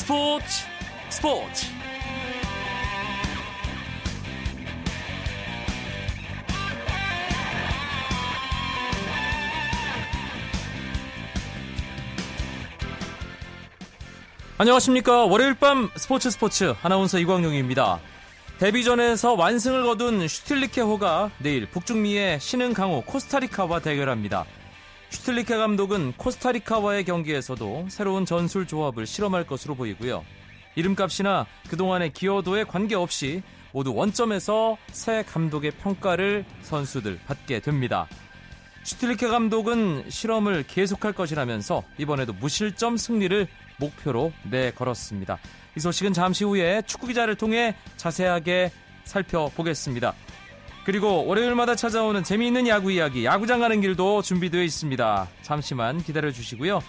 스포츠 스포츠. 안녕하십니까. 월요일 밤 스포츠 스포츠. 아나운서 이광용입니다. 데뷔전에서 완승을 거둔 슈틸리케호가 내일 북중미의 신흥 강호 코스타리카와 대결합니다 슈틸리케 감독은 코스타리카와의 경기에서도 새로운 전술 조합을 실험할 것으로 보이고요. 이름값이나 그동안의 기여도에 관계없이 모두 원점에서 새 감독의 평가를 선수들 받게 됩니다. 슈틸리케 감독은 실험을 계속할 것이라면서 이번에도 무실점 승리를 목표로 내걸었습니다. 이 소식은 잠시 후에 축구 기자를 통해 자세하게 살펴보겠습니다. 그리고 월요일마다 찾아오는 재미있는 야구 이야기, 야구장 가는 길도 준비되어 있습니다. 잠시만 기다려 주시고요.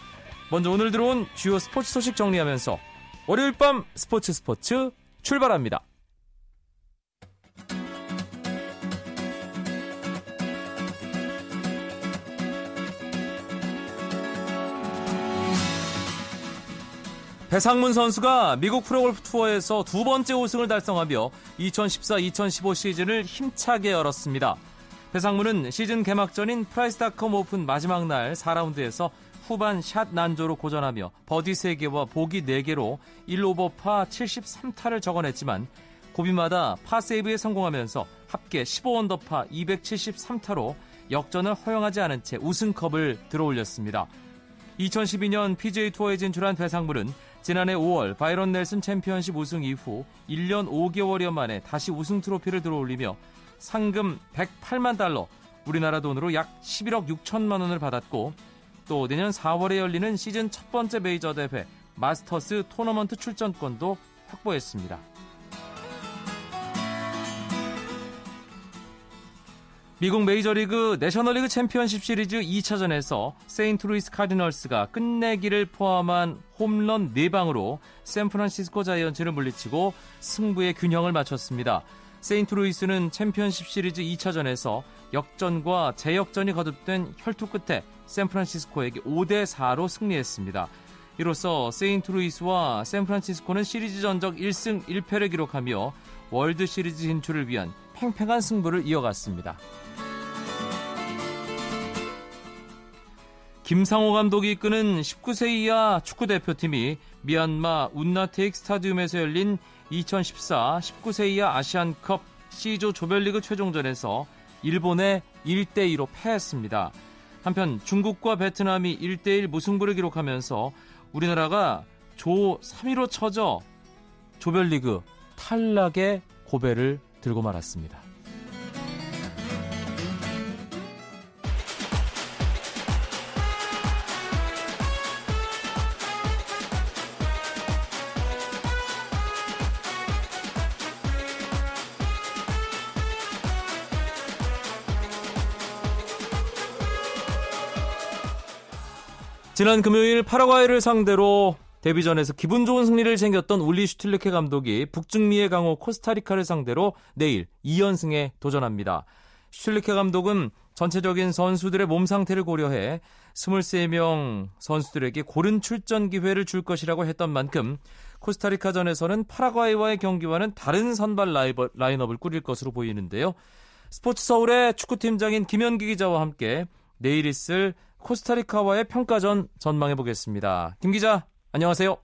먼저 오늘 들어온 주요 스포츠 소식 정리하면서 월요일 밤 스포츠 스포츠 출발합니다. 배상문 선수가 미국 프로골프 투어에서 두 번째 우승을 달성하며 2014-2015 시즌을 힘차게 열었습니다. 배상문은 시즌 개막전인 프라이스닷컴 오픈 마지막 날 4라운드에서 후반 샷 난조로 고전하며 버디 3개와 보기 4개로 1오버파 73타를 적어냈지만 고비마다 파세이브에 성공하면서 합계 15언더파 273타로 역전을 허용하지 않은 채 우승컵을 들어올렸습니다. 2012년 PGA 투어에 진출한 배상문은 지난해 5월 바이런 넬슨 챔피언십 우승 이후 1년 5개월여 만에 다시 우승 트로피를 들어올리며 상금 108만 달러, 우리나라 돈으로 약 11억 6천만 원을 받았고 또 내년 4월에 열리는 시즌 첫 번째 메이저 대회 마스터스 토너먼트 출전권도 확보했습니다. 미국 메이저리그 내셔널리그 챔피언십 시리즈 2차전에서 세인트루이스 카디널스가 끝내기를 포함한 홈런 4방으로 샌프란시스코 자이언츠를 물리치고 승부의 균형을 맞췄습니다. 세인트루이스는 챔피언십 시리즈 2차전에서 역전과 재역전이 거듭된 혈투 끝에 샌프란시스코에게 5대 4로 승리했습니다. 이로써 세인트루이스와 샌프란시스코는 시리즈 전적 1승 1패를 기록하며 월드 시리즈 진출을 위한 팽팽한 승부를 이어갔습니다. 김상호 감독이 이끄는 19세 이하 축구 대표팀이 미얀마 운나테익 스타디움에서 열린 2014 19세 이하 아시안컵 C조 조별리그 최종전에서 일본에 1대 2로 패했습니다. 한편 중국과 베트남이 1대1 무승부를 기록하면서 우리나라가 조 3위로 쳐져 조별리그 탈락의 고배를 들고 말았습니다. 지난 금요일 파라과이를 상대로 데뷔전에서 기분 좋은 승리를 챙겼던 울리 슈틸르케 감독이 북중미의 강호 코스타리카를 상대로 내일 2연승에 도전합니다. 슈틸르케 감독은 전체적인 선수들의 몸 상태를 고려해 23명 선수들에게 고른 출전 기회를 줄 것이라고 했던 만큼 코스타리카전에서는 파라과이와의 경기와는 다른 선발 라인업을 꾸릴 것으로 보이는데요. 스포츠 서울의 축구팀장인 김현기 기자와 함께 내일 있을 코스타리카와의 평가전 전망해 보겠습니다. 김 기자, 안녕하세요.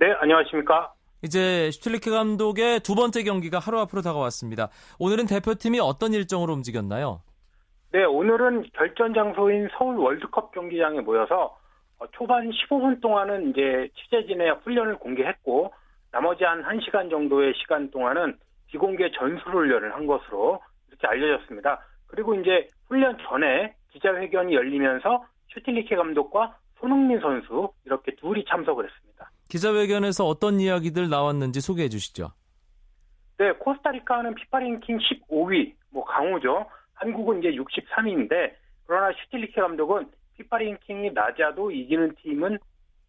네, 안녕하십니까? 이제 슈틸리케 감독의 두 번째 경기가 하루 앞으로 다가왔습니다. 오늘은 대표팀이 어떤 일정으로 움직였나요? 네, 오늘은 결전 장소인 서울 월드컵 경기장에 모여서 어, 초반 15분 동안은 이제 취재진의 훈련을 공개했고 나머지 한 1시간 정도의 시간 동안은 비공개 전술 훈련을 한 것으로 이렇게 알려졌습니다. 그리고 이제 훈련 전에 기자회견이 열리면서 슈틸리케 감독과 손흥민 선수 이렇게 둘이 참석을 했습니다. 기자회견에서 어떤 이야기들 나왔는지 소개해 주시죠. 네, 코스타리카는 피파 랭킹 15위, 뭐 강호죠. 한국은 이제 63위인데 그러나 슈틸리케 감독은 피파 랭킹이 낮아도 이기는 팀은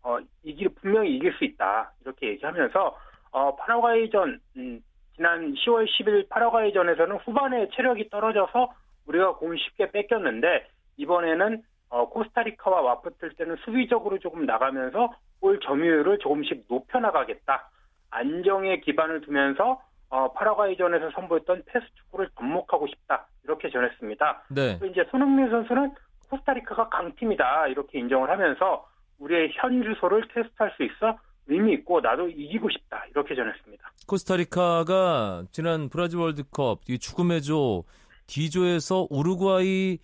어, 이기 분명히 이길 수 있다 이렇게 얘기하면서 어, 파라과이전 음, 지난 10월 10일 파라과이전에서는 후반에 체력이 떨어져서 우리가 공을 쉽게 뺏겼는데 이번에는 어, 코스타리카와 맞붙을 때는 수비적으로 조금 나가면서 골 점유율을 조금씩 높여나가겠다. 안정의 기반을 두면서 어, 파라과이전에서 선보였던 패스 축구를 접목하고 싶다. 이렇게 전했습니다. 네. 또 이제 손흥민 선수는 코스타리카가 강팀이다. 이렇게 인정을 하면서 우리의 현 주소를 테스트할 수 있어 의미 있고 나도 이기고 싶다. 이렇게 전했습니다. 코스타리카가 지난 브라질 월드컵 죽음의 조 D조에서 우루과이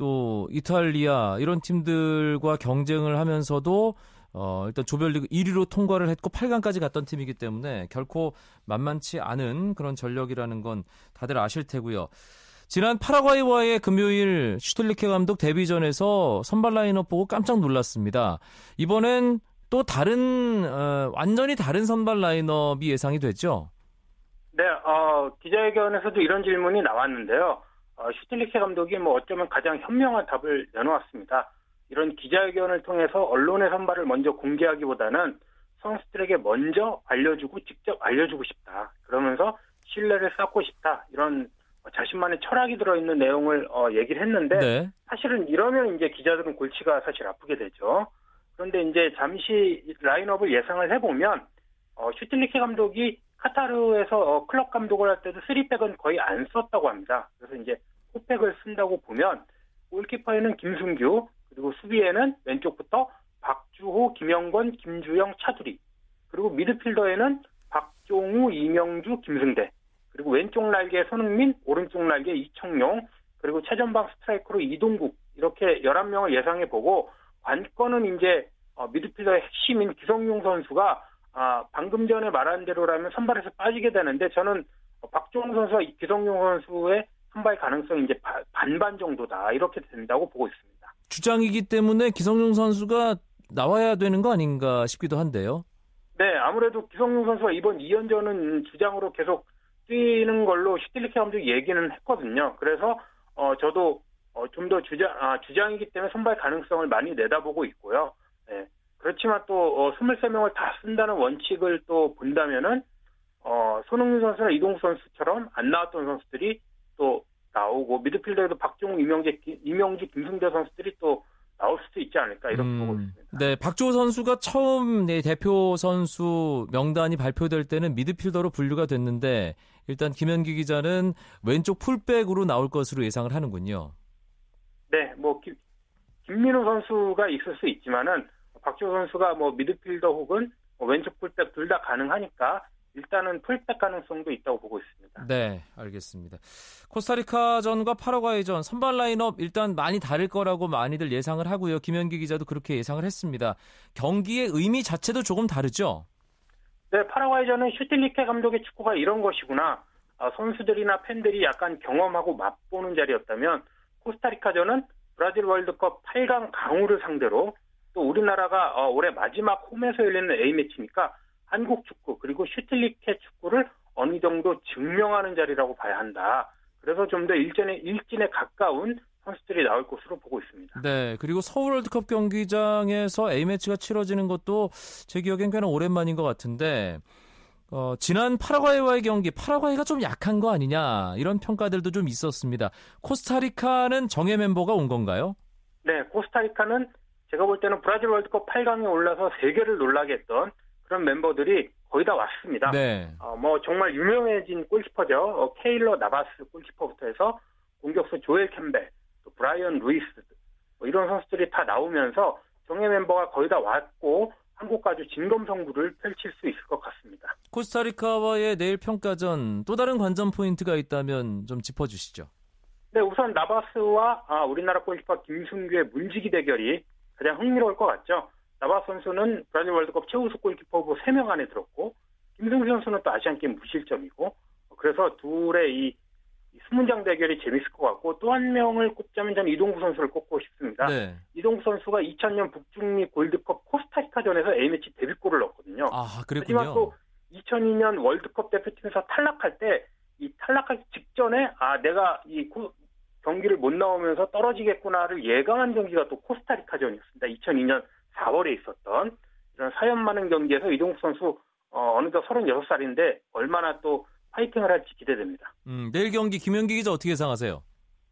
또 이탈리아 이런 팀들과 경쟁을 하면서도 어, 일단 조별리그 1위로 통과를 했고 8강까지 갔던 팀이기 때문에 결코 만만치 않은 그런 전력이라는 건 다들 아실 테고요. 지난 파라과이와의 금요일 슈틀리케 감독 데뷔전에서 선발 라인업 보고 깜짝 놀랐습니다. 이번엔 또 다른 어, 완전히 다른 선발 라인업이 예상이 됐죠? 네, 어, 기자회견에서도 이런 질문이 나왔는데요. 어, 슈틸리케 감독이 뭐 어쩌면 가장 현명한 답을 내놓았습니다. 이런 기자회견을 통해서 언론의 선발을 먼저 공개하기보다는 선수들에게 먼저 알려주고 직접 알려주고 싶다. 그러면서 신뢰를 쌓고 싶다. 이런 자신만의 철학이 들어있는 내용을 어, 얘기를 했는데 네. 사실은 이러면 이제 기자들은 골치가 사실 아프게 되죠. 그런데 이제 잠시 라인업을 예상을 해보면 어, 슈틸리케 감독이 카타르에서 어, 클럽 감독을 할 때도 3백은 거의 안 썼다고 합니다. 그래서 이제 4백을 쓴다고 보면 골키퍼에는 김승규, 그리고 수비에는 왼쪽부터 박주호, 김영권, 김주영, 차두리. 그리고 미드필더에는 박종우, 이명주, 김승대. 그리고 왼쪽 날개 손흥민, 오른쪽 날개 이청용, 그리고 최전방 스트라이커로 이동국. 이렇게 11명을 예상해 보고 관건은 이제 어, 미드필더의 핵심인 기성용 선수가 아, 방금 전에 말한 대로라면 선발에서 빠지게 되는데 저는 박종우 선수와 기성용 선수의 선발 가능성이 이제 반반 정도다 이렇게 된다고 보고 있습니다. 주장이기 때문에 기성용 선수가 나와야 되는 거 아닌가 싶기도 한데요. 네, 아무래도 기성용 선수가 이번 2연전은 주장으로 계속 뛰는 걸로 슈틸리케 감독이 얘기는 했거든요. 그래서 어, 저도 어, 좀 더 주장, 아, 주장이기 때문에 선발 가능성을 많이 내다보고 있고요. 네. 그렇지만 또 어, 23명을 다 쓴다는 원칙을 또 본다면은 어, 손흥민 선수나 이동수 선수처럼 안 나왔던 선수들이 또 나오고 미드필더에도 박종우, 이명재, 이명주, 김승대 선수들이 또 나올 수도 있지 않을까 이렇게 음, 보고 있습니다. 네, 박주호 선수가 처음 네, 대표 선수 명단이 발표될 때는 미드필더로 분류가 됐는데 일단 김현기 기자는 왼쪽 풀백으로 나올 것으로 예상을 하는군요. 네, 뭐 김, 김민호 선수가 있을 수 있지만은 박주호 선수가 뭐 미드필더 혹은 뭐 왼쪽 풀백 둘 다 가능하니까 일단은 풀백 가능성도 있다고 보고 있습니다. 네, 알겠습니다. 코스타리카전과 파라과이전 선발 라인업 일단 많이 다를 거라고 많이들 예상을 하고요. 김현기 기자도 그렇게 예상을 했습니다. 경기의 의미 자체도 조금 다르죠? 네, 파라과이전은 슈틸리케 감독의 축구가 이런 것이구나. 아, 선수들이나 팬들이 약간 경험하고 맛보는 자리였다면 코스타리카전은 브라질 월드컵 8강 강호를 상대로 또 우리나라가 어, 올해 마지막 홈에서 열리는 A매치니까 한국 축구 그리고 슈틸리케 축구를 어느 정도 증명하는 자리라고 봐야 한다. 그래서 좀 더 일전에 일진에 가까운 선수들이 나올 것으로 보고 있습니다. 네, 그리고 서울 월드컵 경기장에서 A 매치가 치러지는 것도 제 기억엔 꽤나 오랜만인 것 같은데 어, 지난 파라과이와의 경기 파라과이가 좀 약한 거 아니냐 이런 평가들도 좀 있었습니다. 코스타리카는 정예 멤버가 온 건가요? 네, 코스타리카는 제가 볼 때는 브라질 월드컵 8강에 올라서 세계를 놀라게 했던 그런 멤버들이 거의 다 왔습니다. 네. 어, 뭐 정말 유명해진 골키퍼죠. 어, 케일러 나바스 골키퍼부터 해서 공격수 조엘 캠벨, 또 브라이언 루이스 뭐 이런 선수들이 다 나오면서 정예 멤버가 거의 다 왔고 한국과 아주 진검성부를 펼칠 수 있을 것 같습니다. 코스타리카와의 내일 평가전 또 다른 관전 포인트가 있다면 좀 짚어주시죠. 네, 우선 나바스와 아, 우리나라 골키퍼 김승규의 문지기 대결이 가장 흥미로울 것 같죠. 나바 선수는 브라질 월드컵 최우수 골키퍼 후보 3명 안에 들었고 김승수 선수는 또 아시안게임 무실점이고 그래서 둘의 이 수문장 대결이 재밌을 것 같고 또 한 명을 꼽자면 저는 이동구 선수를 꼽고 싶습니다. 네. 이동구 선수가 2000년 북중미 골드컵 코스타리카전에서 A매치 데뷔골을 넣었거든요. 아. 하지만 또 2002년 월드컵 대표팀에서 탈락할 때 이 탈락하기 직전에 아 내가 이 경기를 못 나오면서 떨어지겠구나를 예감한 경기가 또 코스타리카전이었습니다. 2002년 4월에 있었던 이런 사연 많은 경기에서 이동국 선수 어, 어느덧 36살인데 얼마나 또 파이팅을 할지 기대됩니다. 음, 내일 경기 김현기 기자 어떻게 예상하세요?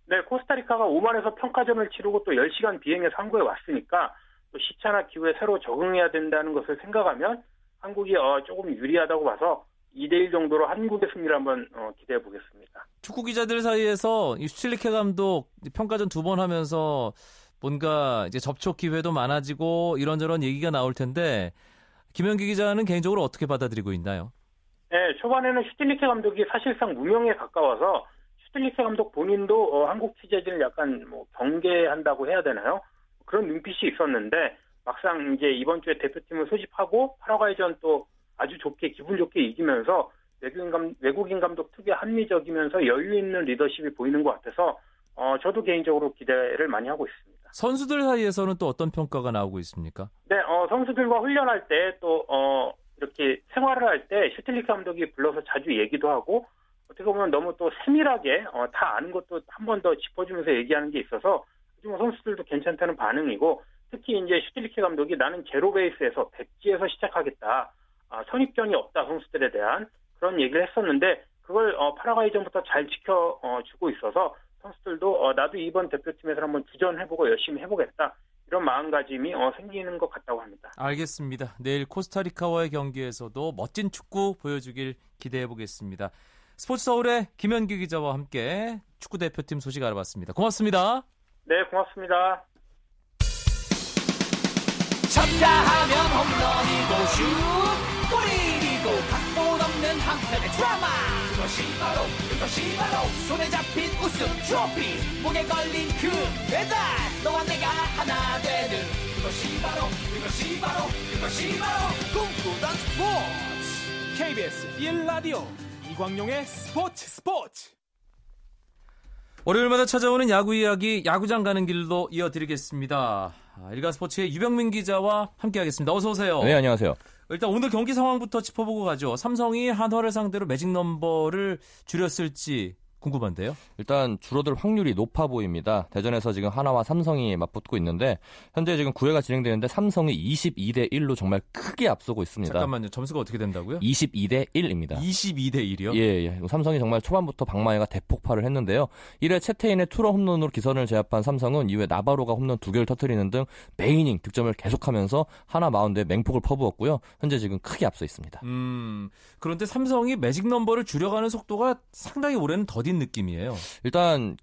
네, 코스타리카가 오만에서 평가전을 치르고 또 10시간 비행해서 한국에 왔으니까 또 시차나 기후에 새로 적응해야 된다는 것을 생각하면 한국이 어, 조금 유리하다고 봐서 2대1 정도로 한국의 승리를 한번 어, 기대해 보겠습니다. 축구 기자들 사이에서 이 슈틸리케 감독 평가전 두 번 하면서 뭔가 이제 접촉 기회도 많아지고 이런저런 얘기가 나올 텐데 김현기 기자는 개인적으로 어떻게 받아들이고 있나요? 네, 초반에는 슈틸리케 감독이 사실상 무명에 가까워서 슈틸리케 감독 본인도 어, 한국 취재진을 약간 뭐 경계한다고 해야 되나요? 그런 눈빛이 있었는데 막상 이제 이번 주에 대표팀을 소집하고 파라과이전 또 아주 좋게 기분 좋게 이기면서 외국인, 감, 외국인 감독 특유의 합리적이면서 여유 있는 리더십이 보이는 것 같아서 어, 저도 개인적으로 기대를 많이 하고 있습니다. 선수들 사이에서는 또 어떤 평가가 나오고 있습니까? 네, 어, 선수들과 훈련할 때또 어, 이렇게 생활을 할 때 슈틸리케 감독이 불러서 자주 얘기도 하고 어떻게 보면 너무 또 세밀하게 어, 다 아는 것도 한 번 더 짚어주면서 얘기하는 게 있어서 뭐 선수들도 괜찮다는 반응이고 특히 이제 슈틸리케 감독이 나는 제로 베이스에서 백지에서 시작하겠다. 아, 선입견이 없다 선수들에 대한 그런 얘기를 했었는데 그걸 어, 파라과이전부터 잘 지켜주고 어, 있어서 선수들도 어, 나도 이번 대표팀에서 한번 주전해보고 열심히 해보겠다 이런 마음가짐이 어, 생기는 것 같다고 합니다. 알겠습니다. 내일 코스타리카와의 경기에서도 멋진 축구 보여주길 기대해 보겠습니다. 스포츠 서울의 김현기 기자와 함께 축구 대표팀 소식 알아봤습니다. 고맙습니다. 네, 고맙습니다. 쳤다 하면 홈런이고 슛 골이고 각본 없는 한편의 드라마. 그것이 바로 그것이 바로 손에 잡힌 우승 트로피. 목에 걸린 그 배달 너와 내가 하나 되는. 그것이 바로 그것이 바로 그것이 바로 꿈꾸던 스포츠. KBS 1라디오 이광용의 스포츠 스포츠. 월요일마다 찾아오는 야구 이야기 야구장 가는 길로 이어드리겠습니다. 아, 일간 스포츠의 유병민 기자와 함께하겠습니다. 어서 오세요. 네, 안녕하세요. 일단 오늘 경기 상황부터 짚어보고 가죠. 삼성이 한화를 상대로 매직 넘버를 줄였을지 궁금한데요. 일단 줄어들 확률이 높아 보입니다. 대전에서 지금 하나와 삼성이 맞붙고 있는데 현재 지금 9회가 진행되는데 삼성이 22대 1로 정말 크게 앞서고 있습니다. 잠깐만요. 점수가 어떻게 된다고요? 22대 1입니다. 22대 1이요? 예, 예. 삼성이 정말 초반부터 박마이가 대폭발을 했는데요. 1회 채태인의 투런 홈런으로 기선을 제압한 삼성은 이후에 나바로가 홈런 두 개를 터뜨리는 등 메이닝 득점을 계속하면서 하나 마운드에 맹폭을 퍼부었고요. 현재 지금 크게 앞서 있습니다. 음, 그런데 삼성이 매직 넘버를 줄여가는 속도가 상당히 올해는 더딘 느낌이에요. 일단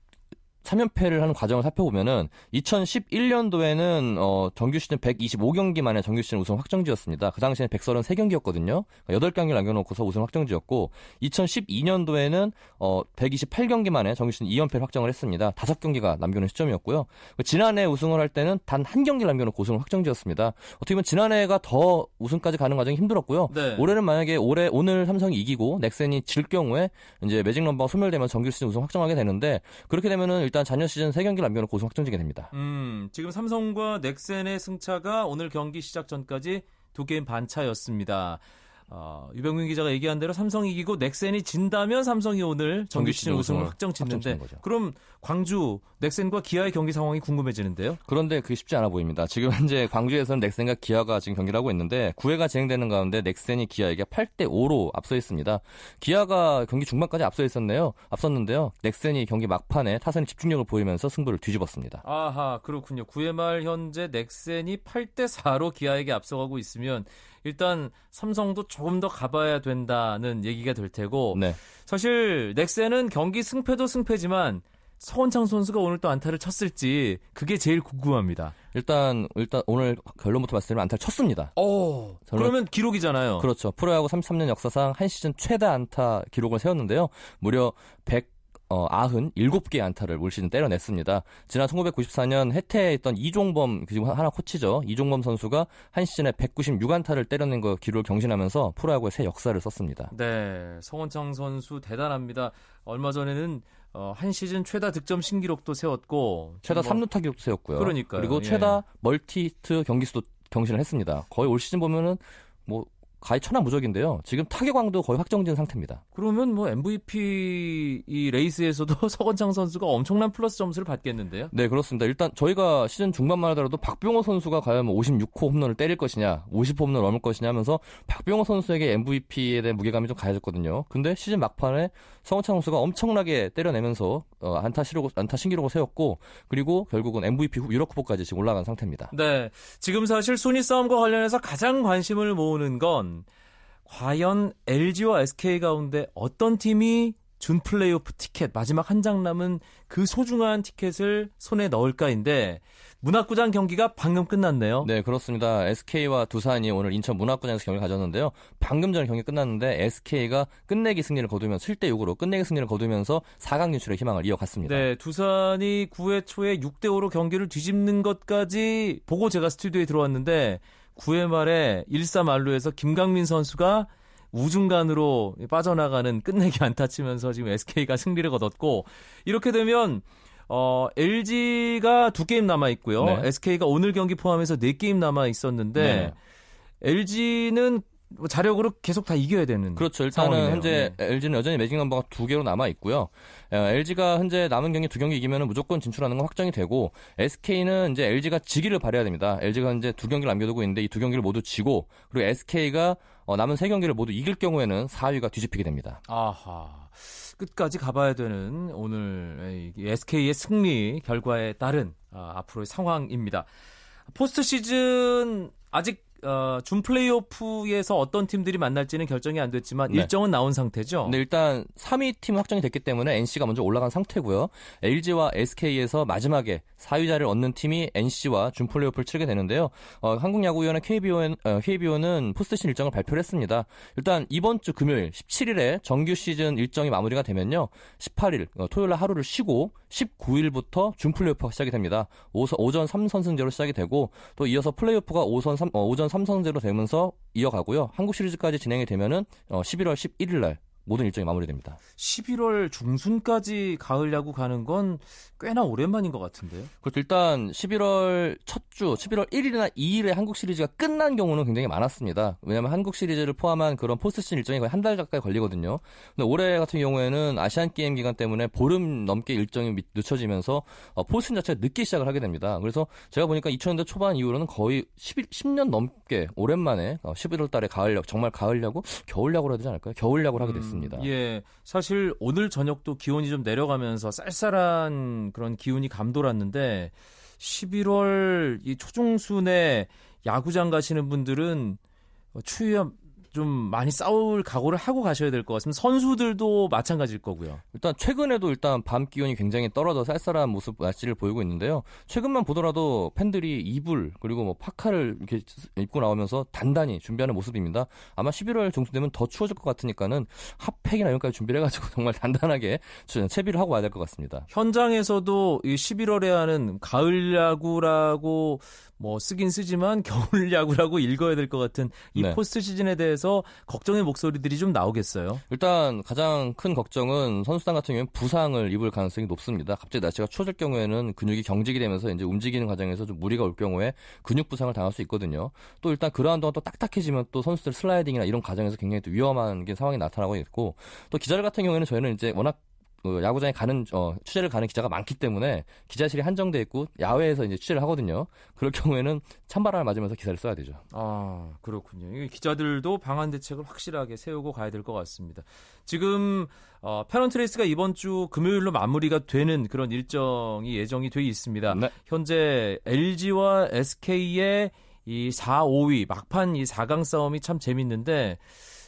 3연패를 하는 과정을 살펴보면은 2011년도에는 어, 정규 시즌 125경기 만에 정규 시즌 우승 확정지었습니다. 그 당시에는 133경기였거든요. 8경기 남겨놓고서 우승 확정지었고 2012년도에는 어, 128경기 만에 정규 시즌 2연패를 확정을 했습니다. 5경기가 남겨놓은 시점이었고요. 지난해 우승을 할 때는 단 한 경기를 남겨놓고 우승을 확정지었습니다. 어떻게 보면 지난해가 더 우승까지 가는 과정이 힘들었고요. 네. 올해는 만약에 올해 오늘 삼성이 이기고 넥센이 질 경우에 이제 매직 넘버가 소멸되면 정규 시즌 우승 확정하게 되는데 그렇게 되면은 일단 잔여 시즌 3경기 남겨놓고 우승 확정지게 됩니다. 음, 지금 삼성과 넥센의 승차가 오늘 경기 시작 전까지 두 게임 반 차였습니다. 어, 유병민 기자가 얘기한 대로 삼성이 이기고 넥센이 진다면 삼성이 오늘 정규 시즌 우승을 확정 짓는데 그럼 광주 넥센과 기아의 경기 상황이 궁금해지는데요. 그런데 그게 쉽지 않아 보입니다. 지금 현재 광주에서는 넥센과 기아가 지금 경기를 하고 있는데 9회가 진행되는 가운데 넥센이 기아에게 8대 5로 앞서 있습니다. 기아가 경기 중반까지 앞서 있었네요. 앞섰는데요. 넥센이 경기 막판에 타선이 집중력을 보이면서 승부를 뒤집었습니다. 아하, 그렇군요. 9회 말 현재 넥센이 8대 4로 기아에게 앞서가고 있으면 일단 삼성도 조금 더 가봐야 된다는 얘기가 될 테고 네. 사실 넥센은 경기 승패도 승패지만 서원창 선수가 오늘 또 안타를 쳤을지 그게 제일 궁금합니다. 일단 일단 오늘 결론부터 봤을 때는 안타를 쳤습니다. 오, 그러면 기록이잖아요. 그렇죠. 프로야구 33년 역사상 한 시즌 최다 안타 기록을 세웠는데요. 무려 100 어, 97개의 안타를 올 시즌 때려냈습니다. 지난 1994년 해태에 있던 이종범, 지금 한화 코치죠. 이종범 선수가 한 시즌에 196안타를 때려낸 거 기록을 경신하면서 프로야구의 새 역사를 썼습니다. 네, 서건창 선수 대단합니다. 얼마 전에는 어, 한 시즌 최다 득점 신기록도 세웠고 최다 뭐... 3루타 기록도 세웠고요. 그러니까 그리고 최다 예. 멀티히트 경기 수도 경신을 했습니다. 거의 올 시즌 보면은 뭐 가히 천하무적인데요. 지금 타격왕도 거의 확정된 상태입니다. 그러면 뭐 MVP 이 레이스에서도 서건창 선수가 엄청난 플러스 점수를 받겠는데요. 네, 그렇습니다. 일단 저희가 시즌 중반만 하더라도 박병호 선수가 과연 56호 뭐 홈런을 때릴 것이냐, 50호 홈런을 넘을 것이냐 하면서 박병호 선수에게 MVP에 대한 무게감이 좀 가해졌거든요. 근데 시즌 막판에 서건창 선수가 엄청나게 때려내면서 어, 안타 시록 안타 신기록을 세웠고 그리고 결국은 MVP 유럽 후보까지 지금 올라간 상태입니다. 네. 지금 사실 순위 싸움과 관련해서 가장 관심을 모으는 건 과연 LG와 SK 가운데 어떤 팀이 준 플레이오프 티켓 마지막 한 장 남은 그 소중한 티켓을 손에 넣을까인데 문학구장 경기가 방금 끝났네요. 네, 그렇습니다. SK와 두산이 오늘 인천 문학구장에서 경기를 가졌는데요. 방금 전에 경기 끝났는데 SK가 끝내기 승리를 거두면 7대 6으로 끝내기 승리를 거두면서 4강 진출의 희망을 이어갔습니다. 네, 두산이 9회 초에 6대 5로 경기를 뒤집는 것까지 보고 제가 스튜디오에 들어왔는데 9회 말에 1-3 말루에서 김강민 선수가 우중간으로 빠져나가는 끝내기 안타 치면서 지금 SK가 승리를 거뒀고 이렇게 되면 어, LG가 두 게임 남아 있고요. 네. SK가 오늘 경기 포함해서 네 게임 남아 있었는데 네. LG는 뭐 자력으로 계속 다 이겨야 되는 그렇죠. 일단은 상황이네요. 현재 네. LG는 여전히 매직 넘버가 두 개로 남아 있고요. 어, LG가 현재 남은 경기 두 경기 이기면 무조건 진출하는 건 확정이 되고 SK는 이제 LG가 지기를 바래야 됩니다. LG가 현재 두 경기를 남겨두고 있는데 이 두 경기를 모두 지고 그리고 SK가 어, 남은 세 경기를 모두 이길 경우에는 4위가 뒤집히게 됩니다. 아하. 끝까지 가봐야 되는 오늘 SK의 승리 결과에 따른 아, 앞으로의 상황입니다. 포스트 시즌 아직 어, 준 플레이오프에서 어떤 팀들이 만날지는 결정이 안 됐지만 네. 일정은 나온 상태죠. 근데 일단 3위 팀 확정이 됐기 때문에 NC가 먼저 올라간 상태고요. LG와 SK에서 마지막에 4위 자리를 얻는 팀이 NC와 준 플레이오프를 치르게 되는데요. 어, 한국야구위원회 KBO는, 어, KBO는 포스트시즌 일정을 발표를 했습니다. 일단 이번 주 금요일 17일에 정규 시즌 일정이 마무리가 되면요. 18일 어, 토요일 날 하루를 쉬고 19일부터 준 플레이오프가 시작이 됩니다. 오전 3선승제로 시작이 되고 또 이어서 플레이오프가 오선 3, 어, 오전 3선제로 되면서 이어가고요. 한국 시리즈까지 진행이 되면은 어, 11월 11일 날 모든 일정이 마무리됩니다. 11월 중순까지 가을 야구 가는 건 꽤나 오랜만인 것 같은데요. 그렇죠. 일단 11월 첫 주, 11월 1일이나 2일에 한국 시리즈가 끝난 경우는 굉장히 많았습니다. 왜냐하면 한국 시리즈를 포함한 그런 포스트시즌 일정이 거의 한 달 가까이 걸리거든요. 근데 올해 같은 경우에는 아시안 게임 기간 때문에 보름 넘게 일정이 미- 늦춰지면서 어, 포스트시즌 자체가 늦게 시작을 하게 됩니다. 그래서 제가 보니까 2000년대 초반 이후로는 거의 11, 10년 넘게 오랜만에 어, 11월 달에 가을 야구, 정말 가을 야구, 겨울 야구를 해야 되지 않을까요? 겨울 야구를 하게 됐습니다. 음, 예, 사실 오늘 저녁도 기온이 좀 내려가면서 쌀쌀한 그런 기운이 감돌았는데 11월 이 초중순에 야구장 가시는 분들은 추위와 좀 많이 싸울 각오를 하고 가셔야 될 것 같습니다. 선수들도 마찬가지일 거고요. 일단 최근에도 일단 밤 기온이 굉장히 떨어져 쌀쌀한 모습 날씨를 보이고 있는데요. 최근만 보더라도 팬들이 이불 그리고 뭐 파카를 이렇게 입고 나오면서 단단히 준비하는 모습입니다. 아마 11월 중순 되면 더 추워질 것 같으니까는 핫팩이나 이런 까지 준비를 해가지고 정말 단단하게 채비를 하고 와야 될 것 같습니다. 현장에서도 이 11월에 하는 가을 야구라고 뭐 쓰긴 쓰지만 겨울 야구라고 읽어야 될 것 같은 이 네. 포스트 시즌에 대해서 걱정의 목소리들이 좀 나오겠어요. 일단 가장 큰 걱정은 선수단 같은 경우는 부상을 입을 가능성이 높습니다. 갑자기 날씨가 추워질 경우에는 근육이 경직이 되면서 이제 움직이는 과정에서 좀 무리가 올 경우에 근육 부상을 당할 수 있거든요. 또 일단 그러한 동안 또 딱딱해지면 또 선수들 슬라이딩이나 이런 과정에서 굉장히 또 위험한 게 상황이 나타나고 있고 또 기자들 같은 경우에는 저희는 이제 워낙 그 야구장에 가는 어, 취재를 가는 기자가 많기 때문에 기자실이 한정돼 있고 야외에서 이제 취재를 하거든요. 그럴 경우에는 찬바람을 맞으면서 기사를 써야 되죠. 아, 그렇군요. 이 기자들도 방한 대책을 확실하게 세우고 가야 될 것 같습니다. 지금 어, 페넌트레이스가 이번 주 금요일로 마무리가 되는 그런 일정이 예정이 돼 있습니다. 네. 현재 LG와 SK의 이 4, 5위 막판 이 4강 싸움이 참 재밌는데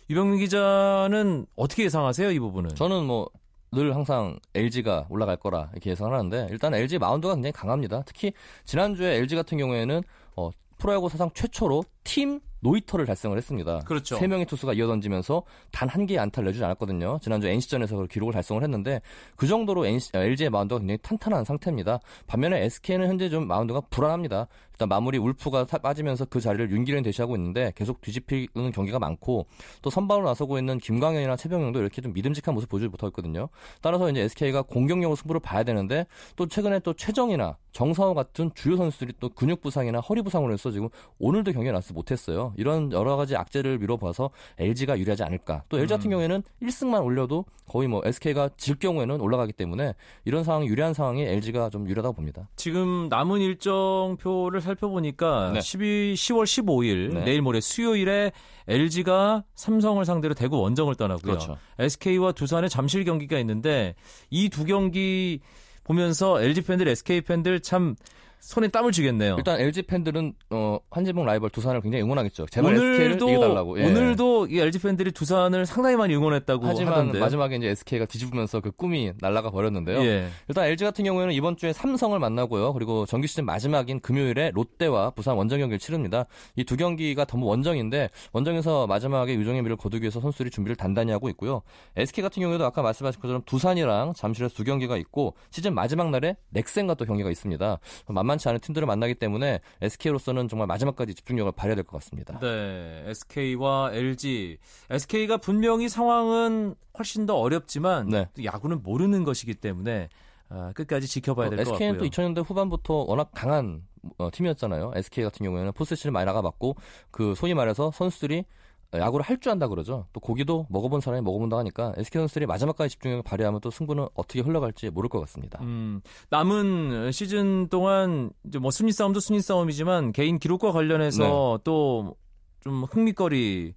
유병민 기자는 어떻게 예상하세요 이 부분은? 저는 뭐 늘 항상 LG가 올라갈 거라 이렇게 예상을 하는데 일단 LG 마운드가 굉장히 강합니다. 특히 지난주에 LG 같은 경우에는 어, 프로야구 사상 최초로 팀 노이터를 달성을 했습니다. 그렇죠. 세 명의 투수가 이어던지면서 단 한 개의 안타를 내주지 않았거든요. 지난주 NC전에서 그 기록을 달성을 했는데 그 정도로 NC, LG의 마운드가 굉장히 탄탄한 상태입니다. 반면에 SK는 현재 좀 마운드가 불안합니다. 일단 마무리 울프가 빠지면서 그 자리를 윤기련이 대시하고 있는데 계속 뒤집히는 경기가 많고 또 선발로 나서고 있는 김광현이나 최병영도 이렇게 좀 믿음직한 모습 보여주지 못하고 있거든요. 따라서 이제 SK가 공격력으로 승부를 봐야 되는데 또 최근에 또 최정이나 정상호 같은 주요 선수들이 또 근육 부상이나 허리 부상으로 해서 지금 오늘도 경기에 나서 못했어요. 이런 여러 가지 악재를 미뤄봐서 LG가 유리하지 않을까. 또 LG 같은 음. 경우에는 1승만 올려도 거의 뭐 SK가 질 경우에는 올라가기 때문에 이런 상황 유리한 상황이 LG가 좀 유리하다고 봅니다. 지금 남은 일정표를 살펴보니까 네. 12, 10월 15일 네. 내일 모레 수요일에 LG가 삼성을 상대로 대구 원정을 떠나고요. 그렇죠. SK와 두산의 잠실 경기가 있는데 이 두 경기 보면서 LG 팬들, SK 팬들 참 손에 땀을 쥐겠네요. 일단 LG 팬들은 어, 한지봉 라이벌 두산을 굉장히 응원하겠죠. 제발 오늘도, SK를 이겨달라고. 예. 오늘도 이 LG 팬들이 두산을 상당히 많이 응원했다고 하지만 하던데요. 마지막에 이제 SK가 뒤집으면서 그 꿈이 날아가 버렸는데요. 예. 일단 LG 같은 경우에는 이번 주에 삼성을 만나고요. 그리고 정규 시즌 마지막인 금요일에 롯데와 부산 원정 경기를 치릅니다. 이 두 경기가 너무 원정인데 원정에서 마지막에 유종의 미를 거두기 위해서 선수들이 준비를 단단히 하고 있고요. SK 같은 경우에도 아까 말씀하신 것처럼 두산이랑 잠실에서 두 경기가 있고 시즌 마지막 날에 넥센과 또 경기가 있습니다. 만 만치 않은 팀들을 만나기 때문에 SK로서는 정말 마지막까지 집중력을 발휘해야 될 것 같습니다. 네, SK와 LG. SK가 분명히 상황은 훨씬 더 어렵지만 네. 야구는 모르는 것이기 때문에 아, 끝까지 지켜봐야 될것 같고요. SK는 또 2000년대 후반부터 워낙 강한 어, 팀이었잖아요. SK 같은 경우에는 포스트시즌 많이 나가봤고 그 소위 말해서 선수들이 야구를 할 줄 안다 그러죠. 또 고기도 먹어본 사람이 먹어본다 하니까 SK 선수들이 마지막까지 집중력을 발휘하면 또 승부는 어떻게 흘러갈지 모를 것 같습니다. 음, 남은 시즌 동안 이제 뭐 순위 싸움도 순위 싸움이지만 개인 기록과 관련해서 네. 또좀 흥미거리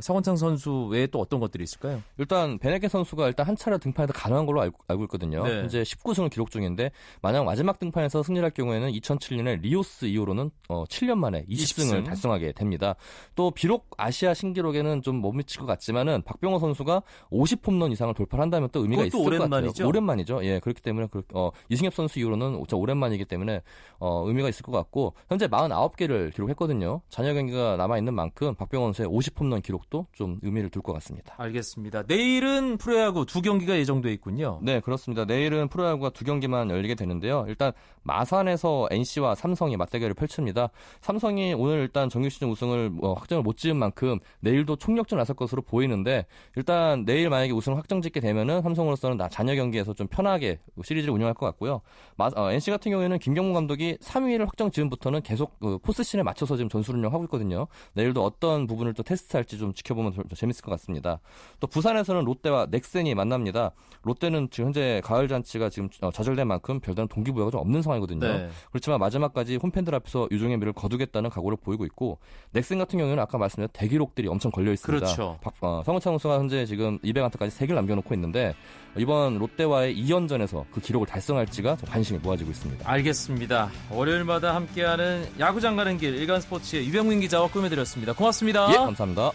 서건창 선수 외에 또 어떤 것들이 있을까요? 일단 베네게 선수가 일단 한 차례 등판에서 가능한 걸로 알고, 알고 있거든요. 네. 현재 19승을 기록 중인데 만약 마지막 등판에서 승리할 경우에는 2007년에 리오스 이후로는 어, 7년 만에 20승을 20승? 달성하게 됩니다. 또 비록 아시아 신기록에는 좀 못 미칠 것 같지만은 박병호 선수가 50홈런 이상을 돌파한다면 또 의미가 있을 오랜만이죠? 것 같아요. 오랜만이죠. 예, 그렇기 때문에 그, 어, 이승엽 선수 이후로는 진짜 오랜만이기 때문에 어, 의미가 있을 것 같고 현재 49개를 기록했거든요. 잔여 경기가 남아 있는 만큼 박병호 선수의 50홈런 기록도 좀 의미를 둘 것 같습니다. 알겠습니다. 내일은 프로야구 두 경기가 예정돼 있군요. 네, 그렇습니다. 내일은 프로야구가 두 경기만 열리게 되는데요. 일단 마산에서 NC와 삼성이 맞대결을 펼칩니다. 삼성이 오늘 일단 정규 시즌 우승을 뭐 확정을 못 지은 만큼 내일도 총력전 나설 것으로 보이는데 일단 내일 만약에 우승을 확정짓게 되면은 삼성으로서는 잔여 경기에서 좀 편하게 시리즈를 운영할 것 같고요. 마, 어, NC 같은 경우에는 김경문 감독이 3위를 확정 지은부터는 계속 그 포스신에 맞춰서 지금 전술 운영하고 있거든요. 내일도 어떤 부분을 또 테스트할지 좀 지켜보면 더, 더 재밌을 것 같습니다. 또 부산에서는 롯데와 넥센이 만납니다. 롯데는 지금 현재 가을 잔치가 지금 어, 좌절된 만큼 별다른 동기부여가 좀 없는 상황이거든요. 네. 그렇지만 마지막까지 홈팬들 앞에서 유종의 미를 거두겠다는 각오를 보이고 있고 넥센 같은 경우에는 아까 말씀드린 대기록들이 엄청 걸려 있습니다. 그렇죠. 박, 어, 성우창 선수가 현재 지금 200안타까지 3개를 남겨놓고 있는데 이번 롯데와의 2연전에서 그 기록을 달성할지가 관심이 모아지고 있습니다. 알겠습니다. 월요일마다 함께하는 야구장 가는 길 일간 스포츠의 유병민 기자와 꾸며드렸습니다. 고맙습니다. 예, 감사합니다.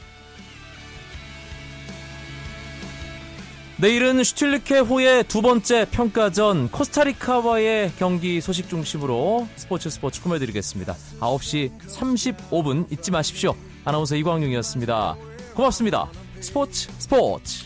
내일은 슈틸리케 호의 두 번째 평가전 코스타리카와의 경기 소식 중심으로 스포츠 스포츠 꾸며드리겠습니다. 9시 35분 잊지 마십시오. 아나운서 이광용이었습니다. 고맙습니다. 스포츠 스포츠.